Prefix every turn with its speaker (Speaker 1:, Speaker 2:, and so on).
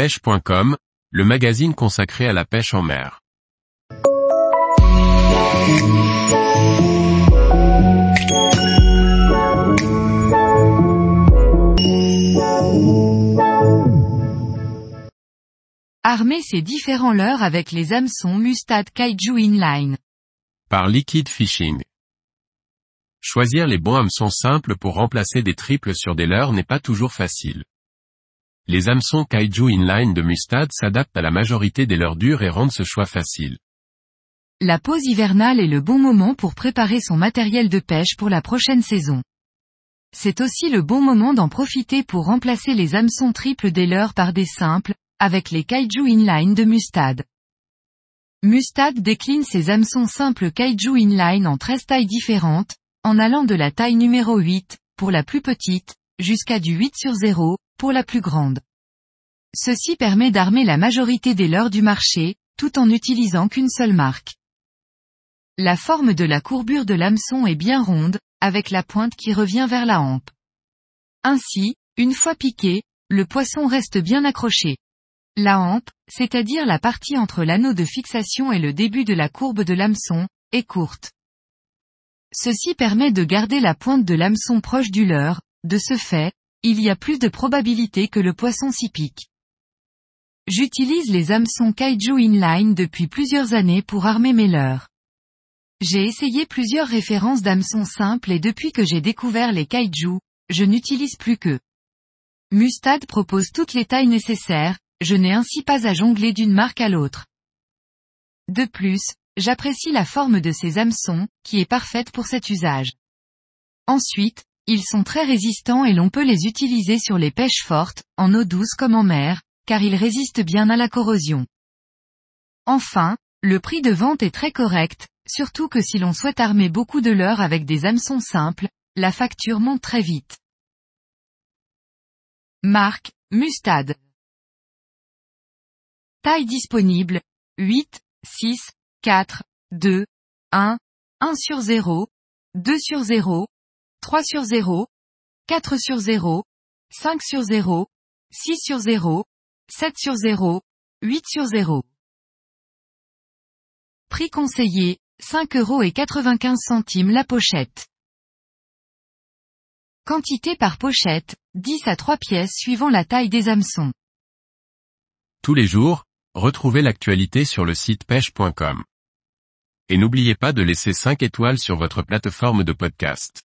Speaker 1: pêche.com, le magazine consacré à la pêche en mer.
Speaker 2: Armer ses différents leurres avec les hameçons Mustad Kaiju Inline.
Speaker 1: Par Liquid Fishing. Choisir les bons hameçons simples pour remplacer des triples sur des leurres n'est pas toujours facile. Les hameçons Kaiju Inline de Mustad s'adaptent à la majorité des leurres dures et rendent ce choix facile.
Speaker 2: La pause hivernale est le bon moment pour préparer son matériel de pêche pour la prochaine saison. C'est aussi le bon moment d'en profiter pour remplacer les hameçons triples des leurres par des simples, avec les Kaiju Inline de Mustad. Mustad décline ses hameçons simples Kaiju Inline en 13 tailles différentes, en allant de la taille numéro 8, pour la plus petite, jusqu'à du 8 sur 0, pour la plus grande. Ceci permet d'armer la majorité des leurres du marché, tout en n'utilisant qu'une seule marque. La forme de la courbure de l'hameçon est bien ronde, avec la pointe qui revient vers la hampe. Ainsi, une fois piqué, le poisson reste bien accroché. La hampe, c'est-à-dire la partie entre l'anneau de fixation et le début de la courbe de l'hameçon, est courte. Ceci permet de garder la pointe de l'hameçon proche du leurre, de ce fait, il y a plus de probabilité que le poisson s'y pique. J'utilise les hameçons Kaiju Inline depuis plusieurs années pour armer mes leurres. J'ai essayé plusieurs références d'hameçons simples et depuis que j'ai découvert les Kaiju, je n'utilise plus que. Mustad propose toutes les tailles nécessaires, je n'ai ainsi pas à jongler d'une marque à l'autre. De plus, j'apprécie la forme de ces hameçons, qui est parfaite pour cet usage. Ensuite, ils sont très résistants et l'on peut les utiliser sur les pêches fortes, en eau douce comme en mer, car ils résistent bien à la corrosion. Enfin, le prix de vente est très correct, surtout que si l'on souhaite armer beaucoup de leurres avec des hameçons simples, la facture monte très vite. Marque, Mustad. Taille disponible, 8, 6, 4, 2, 1, 1 sur 0, 2 sur 0, 3 sur 0, 4 sur 0, 5 sur 0, 6 sur 0, 7 sur 0, 8 sur 0. Prix conseillé, 5 euros et 95 centimes la pochette. Quantité par pochette, 10 à 3 pièces suivant la taille des hameçons.
Speaker 1: Tous les jours, retrouvez l'actualité sur le site pêche.com. Et n'oubliez pas de laisser 5 étoiles sur votre plateforme de podcast.